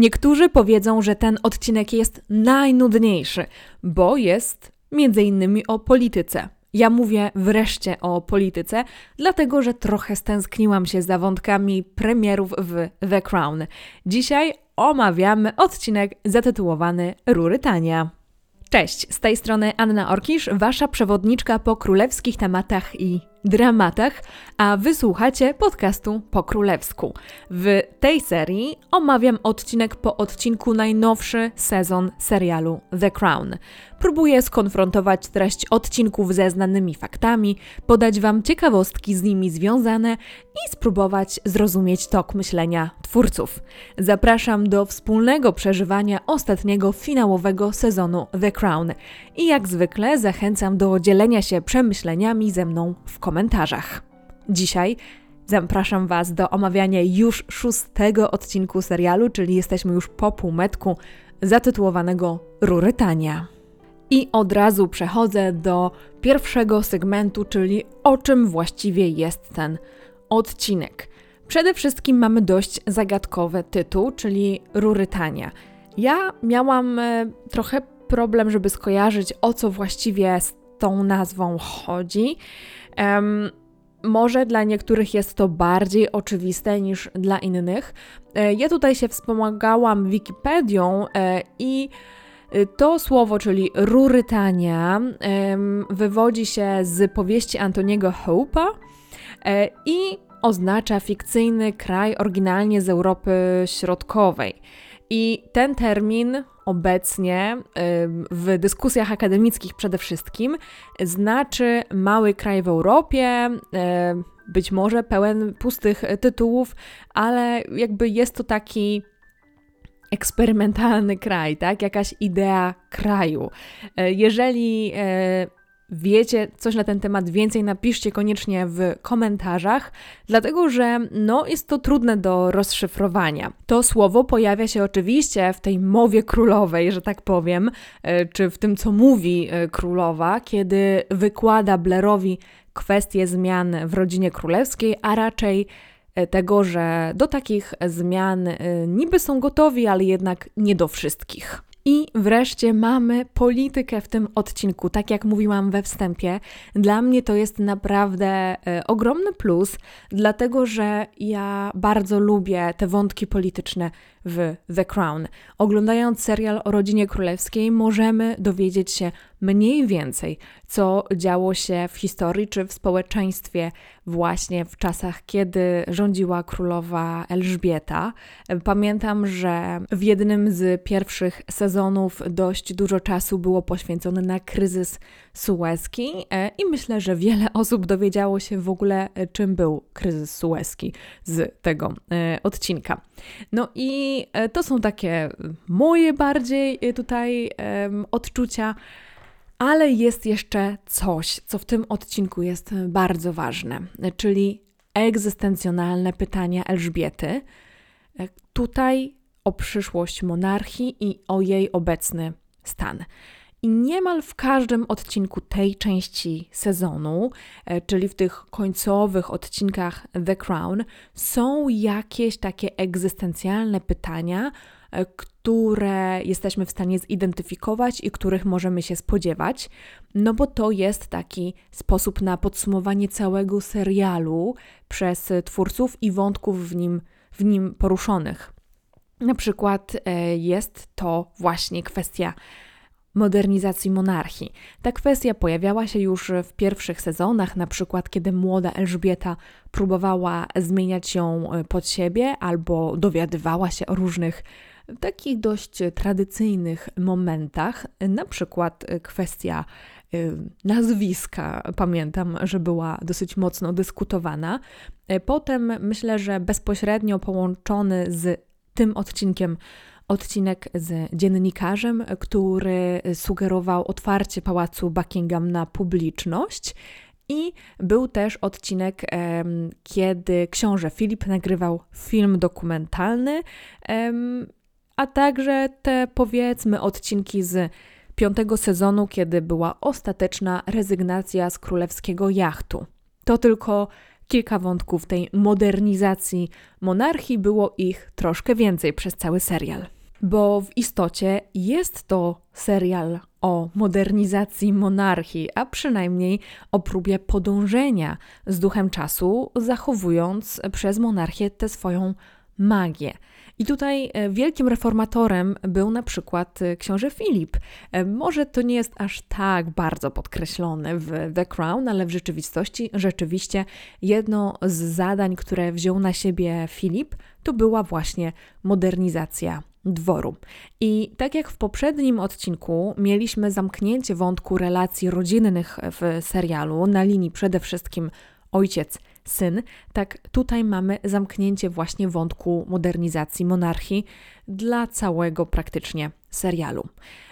Niektórzy powiedzą, że ten odcinek jest najnudniejszy, bo jest między innymi o polityce. Ja mówię wreszcie o polityce, dlatego że trochę stęskniłam się za wątkami premierów w The Crown. Dzisiaj omawiamy odcinek zatytułowany Rurytania. Cześć, z tej strony Anna Orkisz, wasza przewodniczka po królewskich tematach i dramatach, a wysłuchacie podcastu po królewsku. W tej serii omawiam odcinek po odcinku najnowszy sezon serialu The Crown. Próbuję skonfrontować treść odcinków ze znanymi faktami, podać Wam ciekawostki z nimi związane i spróbować zrozumieć tok myślenia twórców. Zapraszam do wspólnego przeżywania ostatniego finałowego sezonu The Crown i jak zwykle zachęcam do dzielenia się przemyśleniami ze mną w komentarzach. Dzisiaj zapraszam Was do omawiania już szóstego odcinku serialu, czyli jesteśmy już po półmetku zatytułowanego Rurytania. I od razu przechodzę do pierwszego segmentu, czyli o czym właściwie jest ten odcinek. Przede wszystkim mamy dość zagadkowy tytuł, czyli Rurytania. Ja miałam e, trochę problem, żeby skojarzyć o co właściwie z tą nazwą chodzi. Um, może dla niektórych jest to bardziej oczywiste niż dla innych. E, ja tutaj się wspomagałam Wikipedią e, i e, to słowo, czyli rurytania, wywodzi się z powieści Antoniego Hope'a i oznacza fikcyjny kraj oryginalnie z Europy Środkowej. I ten termin obecnie w dyskusjach akademickich przede wszystkim znaczy mały kraj w Europie, być może pełen pustych tytułów, ale jakby jest to taki eksperymentalny kraj, tak? Jakaś idea kraju. E, jeżeli e, wiecie coś na ten temat więcej, napiszcie koniecznie w komentarzach, dlatego że no, jest to trudne do rozszyfrowania. To słowo pojawia się oczywiście w tej mowie królowej, że tak powiem, e, czy w tym, co mówi e, królowa, kiedy wykłada Blairowi kwestie zmian w rodzinie królewskiej, a raczej e, tego, że do takich zmian niby są gotowi, ale jednak nie do wszystkich. I wreszcie mamy politykę w tym odcinku. Tak jak mówiłam we wstępie, dla mnie to jest naprawdę e, ogromny plus, dlatego że ja bardzo lubię te wątki polityczne w The Crown. Oglądając serial o rodzinie królewskiej, możemy dowiedzieć się mniej więcej, co działo się w historii czy w społeczeństwie właśnie w czasach, kiedy rządziła królowa Elżbieta. Pamiętam, że w jednym z pierwszych sezonów dość dużo czasu było poświęcone na kryzys sueski e, i myślę, że wiele osób dowiedziało się w ogóle, e, czym był kryzys sueski z tego e, odcinka. No i to są takie moje bardziej tutaj odczucia. Ale jest jeszcze coś, co w tym odcinku jest bardzo ważne, czyli egzystencjonalne pytania Elżbiety. Tutaj o przyszłość monarchii i o jej obecny stan. I niemal w każdym odcinku tej części sezonu, e, czyli w tych końcowych odcinkach The Crown, są jakieś takie egzystencjalne pytania, e, które jesteśmy w stanie zidentyfikować i których możemy się spodziewać, no bo to jest taki sposób na podsumowanie całego serialu przez twórców i wątków w nim, w nim poruszonych. Na przykład e, jest to właśnie kwestia modernizacji monarchii. Ta kwestia pojawiała się już w pierwszych sezonach, na przykład kiedy młoda Elżbieta próbowała zmieniać ją e, pod siebie albo dowiadywała się o różnych takich dość tradycyjnych momentach, na przykład e, kwestia e, nazwiska, pamiętam, że była dosyć mocno dyskutowana. Potem myślę, że bezpośrednio połączony z tym odcinkiem odcinek z dziennikarzem, który sugerował otwarcie pałacu Buckingham na publiczność. I był też odcinek, kiedy książę Filip nagrywał film dokumentalny, a także te powiedzmy odcinki z piątego sezonu, kiedy była ostateczna rezygnacja z królewskiego jachtu. To tylko kilka wątków tej modernizacji monarchii, było ich troszkę więcej przez cały serial. Bo w istocie jest to serial o modernizacji monarchii, a przynajmniej o próbie podążenia z duchem czasu, zachowując przez monarchię tę swoją magię. I tutaj e, wielkim reformatorem był na przykład e, książę Filip. E, może to nie jest aż tak bardzo podkreślone w The Crown, ale w rzeczywistości rzeczywiście jedno z zadań, które wziął na siebie Filip, to była właśnie modernizacja dworu. I tak jak w poprzednim odcinku mieliśmy zamknięcie wątku relacji rodzinnych w serialu na linii przede wszystkim ojciec syn, tak tutaj mamy zamknięcie właśnie wątku modernizacji monarchii dla całego praktycznie serialu.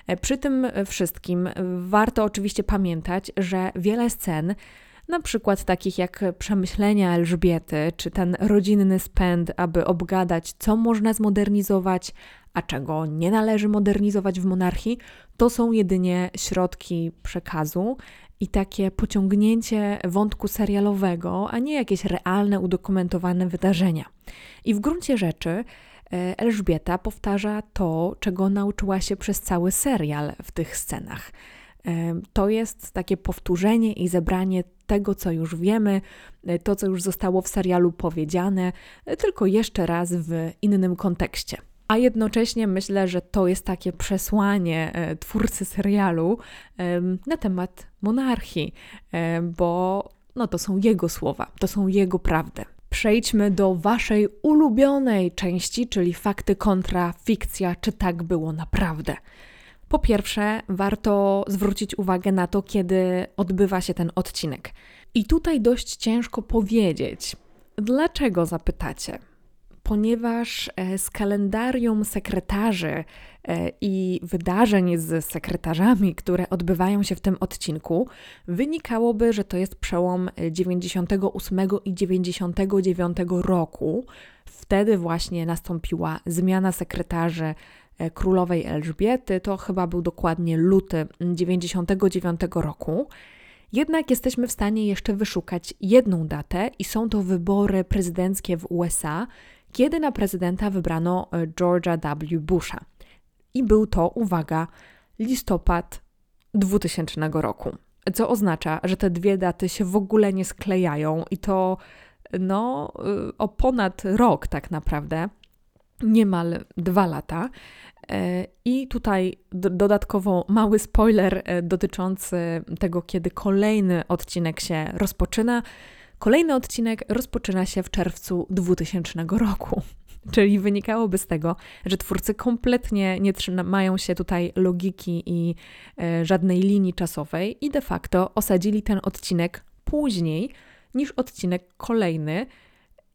E, przy tym wszystkim warto oczywiście pamiętać, że wiele scen na przykład takich jak przemyślenia Elżbiety, czy ten rodzinny spęd, aby obgadać, co można zmodernizować, a czego nie należy modernizować w monarchii, to są jedynie środki przekazu i takie pociągnięcie wątku serialowego, a nie jakieś realne, udokumentowane wydarzenia. I w gruncie rzeczy e, Elżbieta powtarza to, czego nauczyła się przez cały serial w tych scenach. E, to jest takie powtórzenie i zebranie tego, co już wiemy, e, to, co już zostało w serialu powiedziane, tylko jeszcze raz w innym kontekście. A jednocześnie myślę, że to jest takie przesłanie e, twórcy serialu na temat monarchii, bo no to są jego słowa, to są jego prawdy. Przejdźmy do waszej ulubionej części, czyli fakty kontra fikcja, czy tak było naprawdę. Po pierwsze, warto zwrócić uwagę na to, kiedy odbywa się ten odcinek. I tutaj dość ciężko powiedzieć. Dlaczego zapytacie? ponieważ e, z kalendarium sekretarzy e, i wydarzeń z sekretarzami, które odbywają się w tym odcinku, wynikałoby, że to jest przełom 98 i 99 roku. Wtedy właśnie nastąpiła zmiana sekretarzy e, królowej Elżbiety. To chyba był dokładnie luty 99 roku. Jednak jesteśmy w stanie jeszcze wyszukać jedną datę i są to wybory prezydenckie w USA kiedy na prezydenta wybrano e, George'a W. Busha. I był to, uwaga, listopad 2000 roku. Co oznacza, że te dwie daty się w ogóle nie sklejają i to no, e, o ponad rok tak naprawdę, niemal dwa lata. E, I tutaj dodatkowo mały spoiler dotyczący tego, kiedy kolejny odcinek się rozpoczyna. Kolejny odcinek rozpoczyna się w czerwcu 2000 roku. Czyli wynikałoby z tego, że twórcy kompletnie nie trzymają się tutaj logiki i e, żadnej linii czasowej i de facto osadzili ten odcinek później niż odcinek kolejny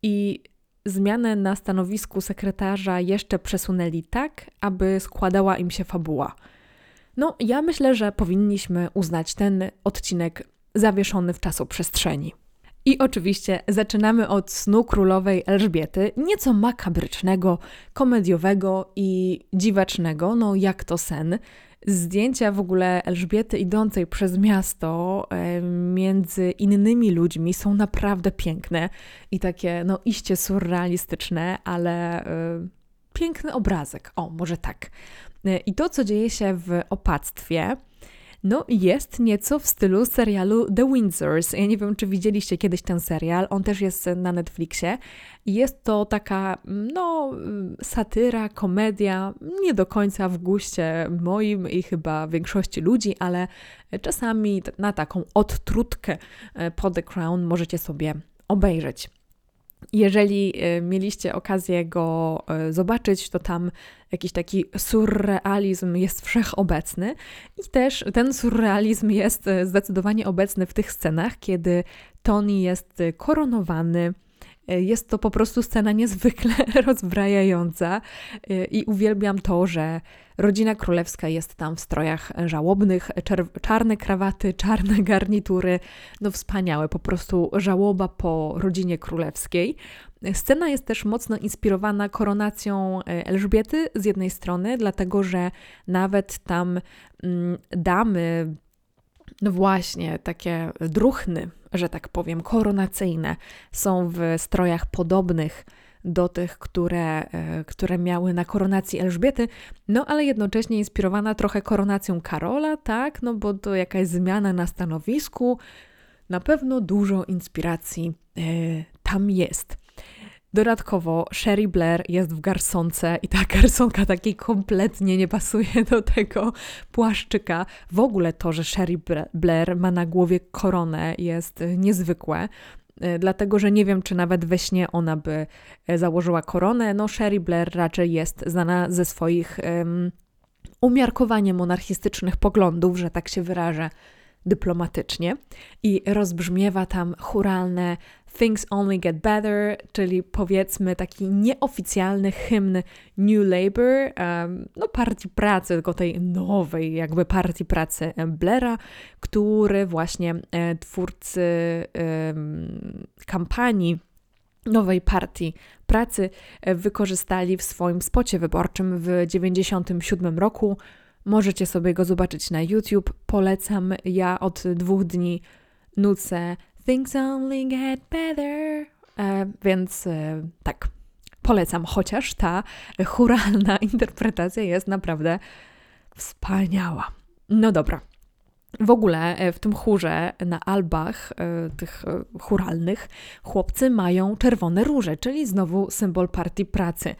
i zmianę na stanowisku sekretarza jeszcze przesunęli tak, aby składała im się fabuła. No, ja myślę, że powinniśmy uznać ten odcinek zawieszony w czasoprzestrzeni. I oczywiście zaczynamy od snu królowej Elżbiety, nieco makabrycznego, komediowego i dziwacznego, no jak to sen. Zdjęcia w ogóle Elżbiety idącej przez miasto e, między innymi ludźmi są naprawdę piękne i takie, no iście surrealistyczne, ale e, piękny obrazek. O, może tak. E, I to, co dzieje się w opactwie, no, jest nieco w stylu serialu The Windsors. Ja nie wiem, czy widzieliście kiedyś ten serial. On też jest na Netflixie. Jest to taka, no, satyra, komedia, nie do końca w guście moim i chyba większości ludzi, ale czasami na taką odtrutkę e, po The Crown możecie sobie obejrzeć. Jeżeli e, mieliście okazję go e, zobaczyć, to tam jakiś taki surrealizm jest wszechobecny i też ten surrealizm jest e, zdecydowanie obecny w tych scenach, kiedy Tony jest koronowany. Jest to po prostu scena niezwykle rozbrajająca i uwielbiam to, że Rodzina królewska jest tam w strojach żałobnych, czarne krawaty, czarne garnitury, no wspaniałe, po prostu żałoba po rodzinie królewskiej. Scena jest też mocno inspirowana koronacją e, Elżbiety z jednej strony, dlatego że nawet tam mm, damy no właśnie, takie druchny że tak powiem, koronacyjne, są w strojach podobnych do tych, które, e, które miały na koronacji Elżbiety, no ale jednocześnie inspirowana trochę koronacją Karola, tak, no bo to jakaś zmiana na stanowisku, na pewno dużo inspiracji e, tam jest. Dodatkowo Sherry Blair jest w garsonce i ta garsonka takiej kompletnie nie pasuje do tego płaszczyka. W ogóle to, że Sherry Blair ma na głowie koronę jest niezwykłe. E, dlatego że nie wiem, czy nawet we śnie ona by e, założyła koronę. No, Sherry Blair raczej jest znana ze swoich um, umiarkowanie monarchistycznych poglądów, że tak się wyrażę dyplomatycznie i rozbrzmiewa tam churalne Things Only Get Better, czyli powiedzmy taki nieoficjalny hymn New Labour, no partii pracy, tylko tej nowej jakby partii pracy Blaira, który właśnie e, twórcy kampanii nowej partii pracy e, wykorzystali w swoim spocie wyborczym w 1997 roku Możecie sobie go zobaczyć na YouTube. Polecam. Ja od dwóch dni nucę Things Only Get Better. E, więc e, tak, polecam, chociaż ta churalna interpretacja jest naprawdę wspaniała. No dobra. W ogóle e, w tym chórze na albach e, tych e, churalnych chłopcy mają czerwone róże, czyli znowu symbol partii pracy.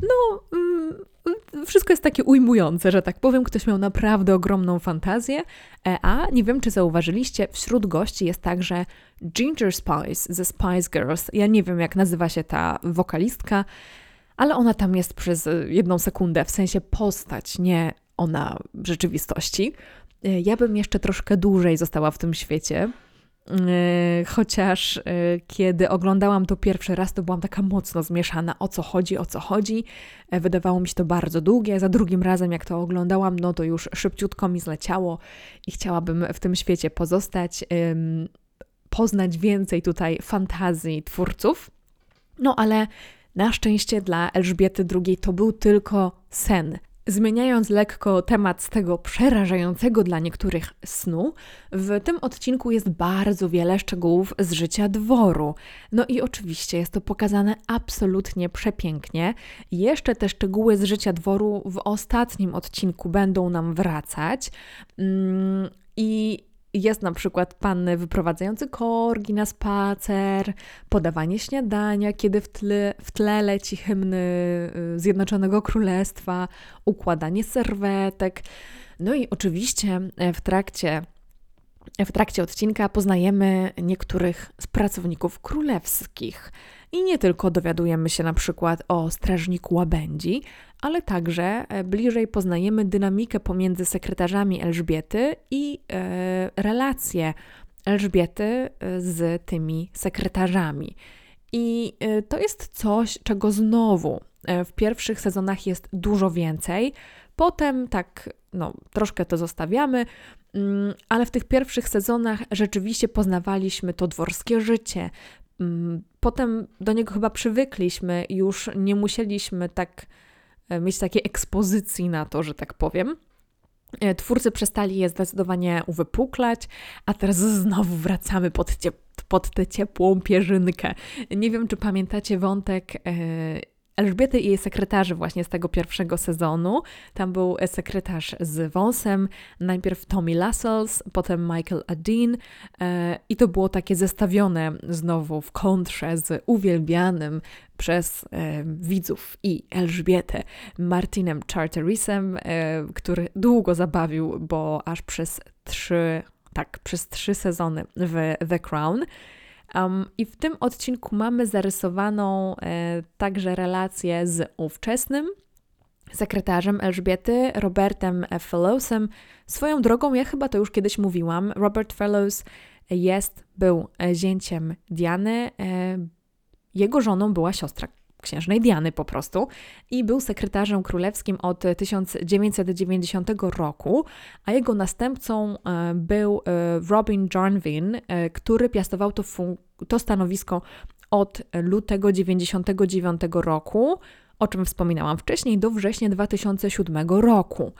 No, mm, wszystko jest takie ujmujące, że tak powiem. Ktoś miał naprawdę ogromną fantazję. A nie wiem, czy zauważyliście, wśród gości jest także Ginger Spice ze Spice Girls. Ja nie wiem, jak nazywa się ta wokalistka, ale ona tam jest przez jedną sekundę, w sensie postać, nie ona w rzeczywistości. Ja bym jeszcze troszkę dłużej została w tym świecie, E, chociaż e, kiedy oglądałam to pierwszy raz, to byłam taka mocno zmieszana, o co chodzi, o co chodzi. E, wydawało mi się to bardzo długie. Za drugim razem, jak to oglądałam, no to już szybciutko mi zleciało i chciałabym w tym świecie pozostać, poznać więcej tutaj fantazji twórców. No ale na szczęście dla Elżbiety II to był tylko sen. Zmieniając lekko temat z tego przerażającego dla niektórych snu, w tym odcinku jest bardzo wiele szczegółów z życia dworu. No i oczywiście jest to pokazane absolutnie przepięknie. Jeszcze te szczegóły z życia dworu w ostatnim odcinku będą nam wracać. Mm, I jest na przykład pan wyprowadzający korgi na spacer, podawanie śniadania, kiedy w tle, w tle leci hymny y, Zjednoczonego Królestwa, układanie serwetek. No i oczywiście e, w trakcie w trakcie odcinka poznajemy niektórych z pracowników królewskich. I nie tylko dowiadujemy się na przykład o strażniku łabędzi, ale także e, bliżej poznajemy dynamikę pomiędzy sekretarzami Elżbiety i e, relacje Elżbiety e, z tymi sekretarzami. I e, to jest coś, czego znowu w pierwszych sezonach jest dużo więcej. Potem tak, no, troszkę to zostawiamy, mm, ale w tych pierwszych sezonach rzeczywiście poznawaliśmy to dworskie życie. Mm, potem do niego chyba przywykliśmy, już nie musieliśmy tak E, mieć takiej ekspozycji na to, że tak powiem. E, twórcy przestali je zdecydowanie uwypuklać, a teraz znowu wracamy pod, pod tę ciepłą pierzynkę. Nie wiem, czy pamiętacie wątek e, Elżbiety i jej sekretarzy właśnie z tego pierwszego sezonu. Tam był sekretarz z wąsem, najpierw Tommy Lascelles, potem Michael Adin e, i to było takie zestawione znowu w kontrze z uwielbianym przez e, widzów i Elżbietę Martinem Charterisem, e, który długo zabawił, bo aż przez trzy, tak, przez trzy sezony w The Crown. Um, I w tym odcinku mamy zarysowaną e, także relację z ówczesnym sekretarzem Elżbiety, Robertem Fellowsem. Swoją drogą, ja chyba to już kiedyś mówiłam, Robert Fellows jest, był zięciem Diany. E, jego żoną była siostra księżnej Diany po prostu i był sekretarzem królewskim od 1990 roku, a jego następcą e, był e, Robin Jarnvin, e, który piastował to, to stanowisko od lutego 1999 roku, o czym wspominałam wcześniej, do września 2007 roku.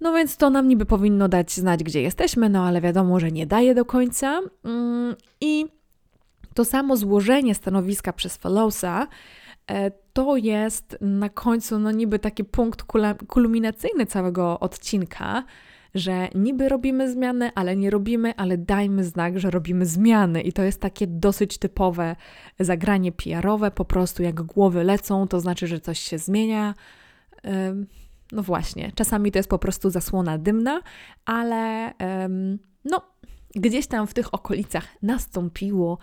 No więc to nam niby powinno dać znać, gdzie jesteśmy, no ale wiadomo, że nie daje do końca. Mm, I to samo złożenie stanowiska przez Fellowsa e, to jest na końcu no niby taki punkt kulminacyjny całego odcinka, że niby robimy zmiany, ale nie robimy, ale dajmy znak, że robimy zmiany. I to jest takie dosyć typowe zagranie PR-owe, po prostu jak głowy lecą, to znaczy, że coś się zmienia. No właśnie, czasami to jest po prostu zasłona dymna, ale no, gdzieś tam w tych okolicach nastąpiło,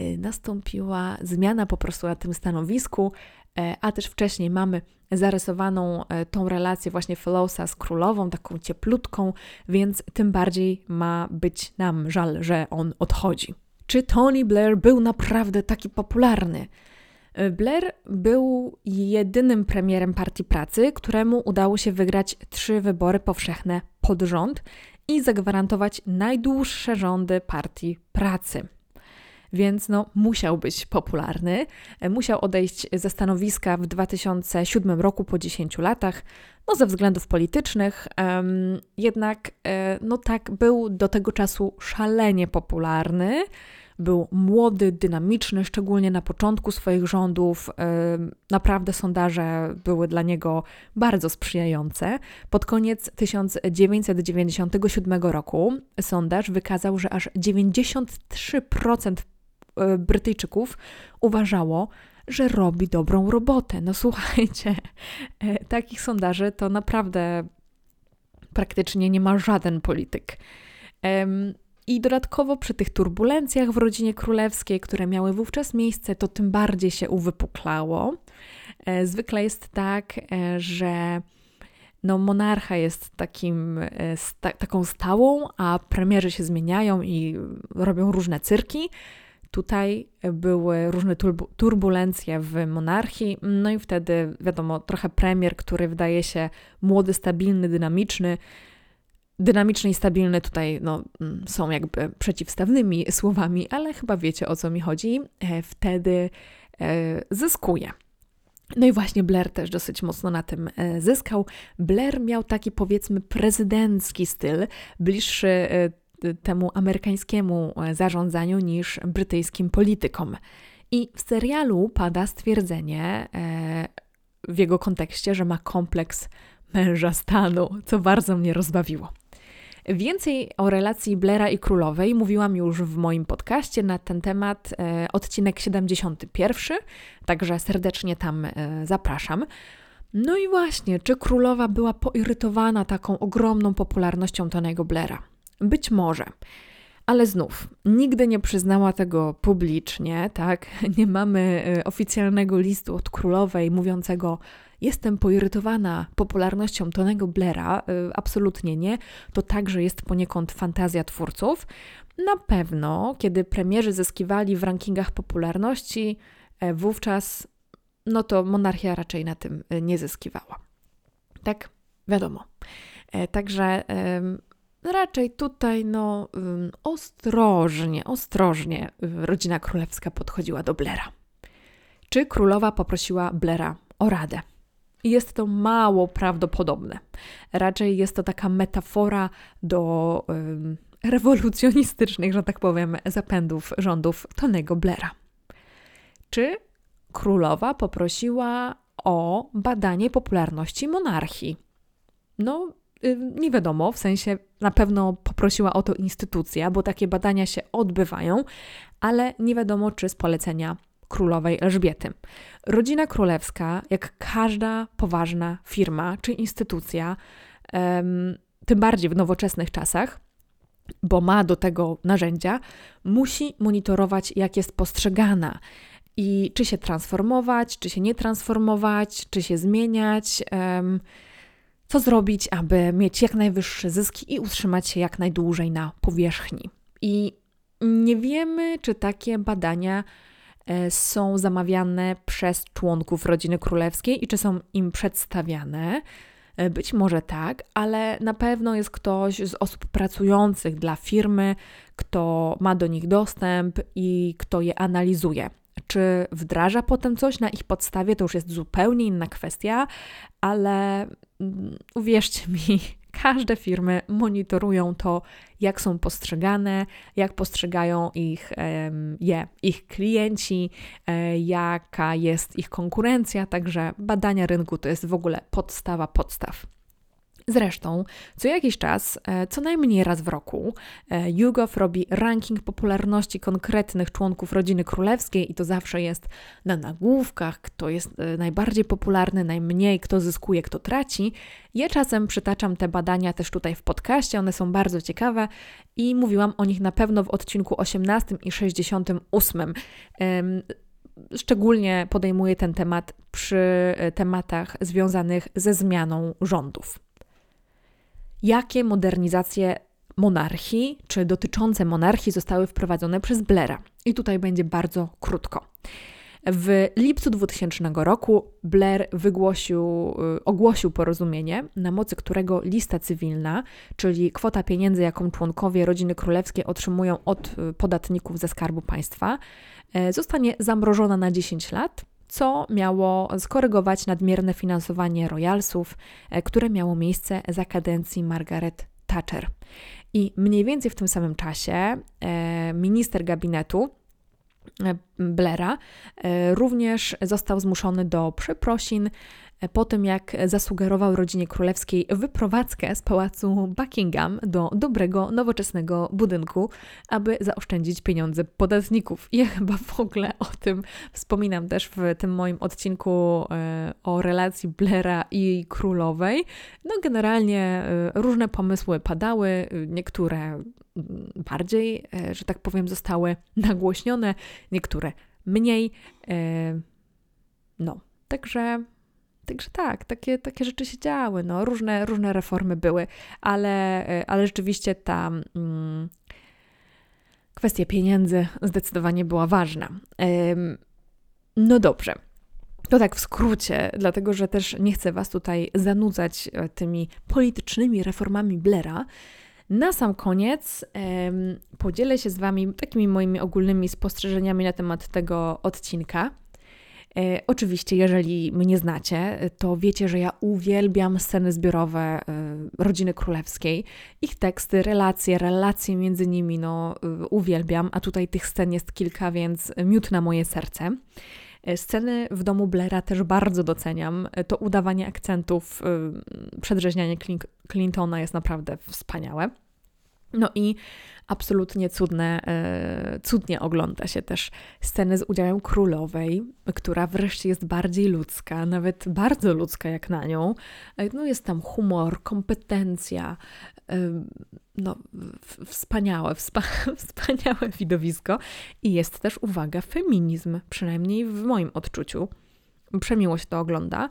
y, nastąpiła zmiana po prostu na tym stanowisku, e, a też wcześniej mamy zarysowaną e, tą relację właśnie Fellowsa z królową, taką cieplutką, więc tym bardziej ma być nam żal, że on odchodzi. Czy Tony Blair był naprawdę taki popularny? E, Blair był jedynym premierem Partii Pracy, któremu udało się wygrać trzy wybory powszechne pod rząd i zagwarantować najdłuższe rządy Partii Pracy więc no, musiał być popularny. E, musiał odejść ze stanowiska w 2007 roku po 10 latach, no ze względów politycznych, jednak e, no tak, był do tego czasu szalenie popularny. Był młody, dynamiczny, szczególnie na początku swoich rządów. Naprawdę sondaże były dla niego bardzo sprzyjające. Pod koniec 1997 roku sondaż wykazał, że aż 93% E, Brytyjczyków uważało, że robi dobrą robotę. No słuchajcie, e, takich sondaży to naprawdę praktycznie nie ma żaden polityk. I dodatkowo przy tych turbulencjach w rodzinie królewskiej, które miały wówczas miejsce, to tym bardziej się uwypuklało. E, zwykle jest tak, że no, monarcha jest takim, sta, taką stałą, a premierzy się zmieniają i robią różne cyrki. Tutaj były różne turbulencje w monarchii, no i wtedy, wiadomo, trochę premier, który wydaje się młody, stabilny, dynamiczny. Dynamiczny i stabilny tutaj no, mm, są jakby przeciwstawnymi słowami, ale chyba wiecie o co mi chodzi. E, wtedy e, zyskuje. No i właśnie Blair też dosyć mocno na tym e, zyskał. Blair miał taki powiedzmy prezydencki styl, bliższy temu amerykańskiemu zarządzaniu niż brytyjskim politykom. I w serialu pada stwierdzenie w jego kontekście, że ma kompleks męża stanu, co bardzo mnie rozbawiło. Więcej o relacji Blaira i królowej mówiłam już w moim podcaście na ten temat, e, odcinek 71, także serdecznie tam e, zapraszam. No i właśnie, czy królowa była poirytowana taką ogromną popularnością Tonego Blaira? Być może. Ale znów, nigdy nie przyznała tego publicznie, tak? Nie mamy y, oficjalnego listu od królowej mówiącego: Jestem poirytowana popularnością Tonego Blaira. Y, absolutnie nie. To także jest poniekąd fantazja twórców. Na pewno, kiedy premierzy zyskiwali w rankingach popularności, e, wówczas no to monarchia raczej na tym y, nie zyskiwała. Tak, wiadomo. E, także raczej tutaj no ostrożnie, ostrożnie rodzina królewska podchodziła do Blera. Czy królowa poprosiła Blera o radę? Jest to mało prawdopodobne. Raczej jest to taka metafora do rewolucjonistycznych, że tak powiem, zapędów rządów Tonego Blera. Czy królowa poprosiła o badanie popularności monarchii? No, nie wiadomo, w sensie na pewno poprosiła o to instytucja, bo takie badania się odbywają, ale nie wiadomo, czy z polecenia królowej Elżbiety. Rodzina królewska, jak każda poważna firma czy instytucja, tym bardziej w nowoczesnych czasach, bo ma do tego narzędzia, musi monitorować, jak jest postrzegana i czy się transformować, czy się nie transformować, czy się zmieniać co zrobić, aby mieć jak najwyższe zyski i utrzymać się jak najdłużej na powierzchni. I nie wiemy, czy takie badania są zamawiane przez członków rodziny królewskiej i czy są im przedstawiane. E, być może tak, ale na pewno jest ktoś z osób pracujących dla firmy, kto ma do nich dostęp i kto je analizuje. Czy wdraża potem coś na ich podstawie, to już jest zupełnie inna kwestia, ale mm, uwierzcie mi, każde firmy monitorują to, jak są postrzegane, jak postrzegają ich, je, ich klienci, e, jaka jest ich konkurencja, także badania rynku to jest w ogóle podstawa podstaw. Zresztą, co jakiś czas, e, co najmniej raz w roku, e, YouGov robi ranking popularności konkretnych członków rodziny królewskiej i to zawsze jest na nagłówkach, kto jest e, najbardziej popularny, najmniej, kto zyskuje, kto traci. Ja czasem przytaczam te badania też tutaj w podcaście, one są bardzo ciekawe i mówiłam o nich na pewno w odcinku 18 i 68. Szczególnie podejmuję ten temat przy tematach związanych ze zmianą rządów jakie modernizacje monarchii, czy dotyczące monarchii zostały wprowadzone przez Blaira. I tutaj będzie bardzo krótko. W lipcu 2000 roku Blair wygłosił, y, ogłosił porozumienie, na mocy którego lista cywilna, czyli kwota pieniędzy, jaką członkowie rodziny królewskiej otrzymują od y, podatników ze skarbu państwa, y, zostanie zamrożona na 10 lat co miało skorygować nadmierne finansowanie royalsów, e, które miało miejsce za kadencji Margaret Thatcher. I mniej więcej w tym samym czasie e, minister gabinetu e, Blaira również został zmuszony do przeprosin po tym jak zasugerował rodzinie królewskiej wyprowadzkę z pałacu Buckingham do dobrego, nowoczesnego budynku, aby zaoszczędzić pieniądze podatników. Ja chyba w ogóle o tym wspominam też w tym moim odcinku e, o relacji Blaira i królowej. No generalnie e, różne pomysły padały, niektóre mm, bardziej, e, że tak powiem, zostały nagłośnione, niektóre mniej. No, także Także tak, takie, takie rzeczy się działy, no, różne, różne reformy były, ale, e, ale rzeczywiście ta mm, kwestia pieniędzy zdecydowanie była ważna. Ym, no dobrze. To tak w skrócie, dlatego że też nie chcę Was tutaj zanudzać e, tymi politycznymi reformami Blera. Na sam koniec ym, podzielę się z Wami takimi moimi ogólnymi spostrzeżeniami na temat tego odcinka. E, oczywiście, jeżeli mnie znacie, to wiecie, że ja uwielbiam sceny zbiorowe e, rodziny królewskiej. Ich teksty, relacje, relacje między nimi, no e, uwielbiam, a tutaj tych scen jest kilka, więc miód na moje serce. Sceny w domu Blaira też bardzo doceniam. To udawanie akcentów, przedrzeźnianie Clintona jest naprawdę wspaniałe. No i absolutnie cudne, e, cudnie ogląda się też sceny z udziałem królowej, która wreszcie jest bardziej ludzka, nawet bardzo ludzka jak na nią. E, no jest tam humor, kompetencja, e, no wspaniałe, wspa wspaniałe widowisko i jest też, uwaga, feminizm, przynajmniej w moim odczuciu. Przemiło się to ogląda.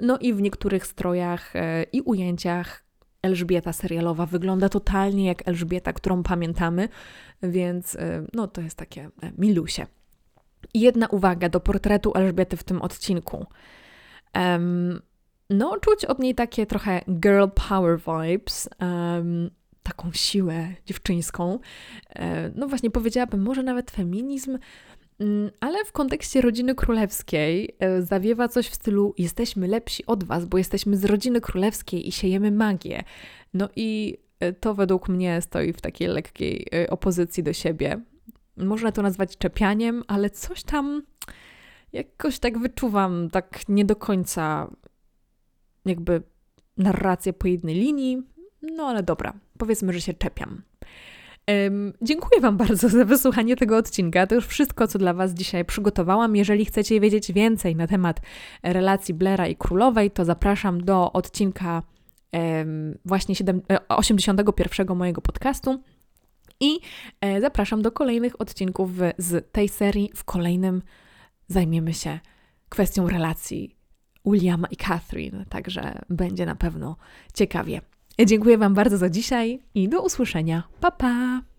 No i w niektórych strojach i ujęciach Elżbieta serialowa wygląda totalnie jak Elżbieta, którą pamiętamy, więc y, no to jest takie e, milusie. Jedna uwaga do portretu Elżbiety w tym odcinku. Um, no, czuć od niej takie trochę girl power vibes, um, taką siłę dziewczyńską. E, no właśnie, powiedziałabym, może nawet feminizm, ale w kontekście rodziny królewskiej e, zawiewa coś w stylu: jesteśmy lepsi od was, bo jesteśmy z rodziny królewskiej i siejemy magię. No i e, to według mnie stoi w takiej lekkiej e, opozycji do siebie. Można to nazwać czepianiem, ale coś tam jakoś tak wyczuwam, tak nie do końca jakby narrację po jednej linii. No ale dobra, powiedzmy, że się czepiam. Dziękuję Wam bardzo za wysłuchanie tego odcinka. To już wszystko, co dla Was dzisiaj przygotowałam. Jeżeli chcecie wiedzieć więcej na temat relacji Blaira i Królowej, to zapraszam do odcinka właśnie 7, 81 e, mojego podcastu. I e, zapraszam do kolejnych odcinków z tej serii. W kolejnym zajmiemy się kwestią relacji Williama i Catherine, także będzie na pewno ciekawie. Dziękuję Wam bardzo za dzisiaj i do usłyszenia. Pa pa!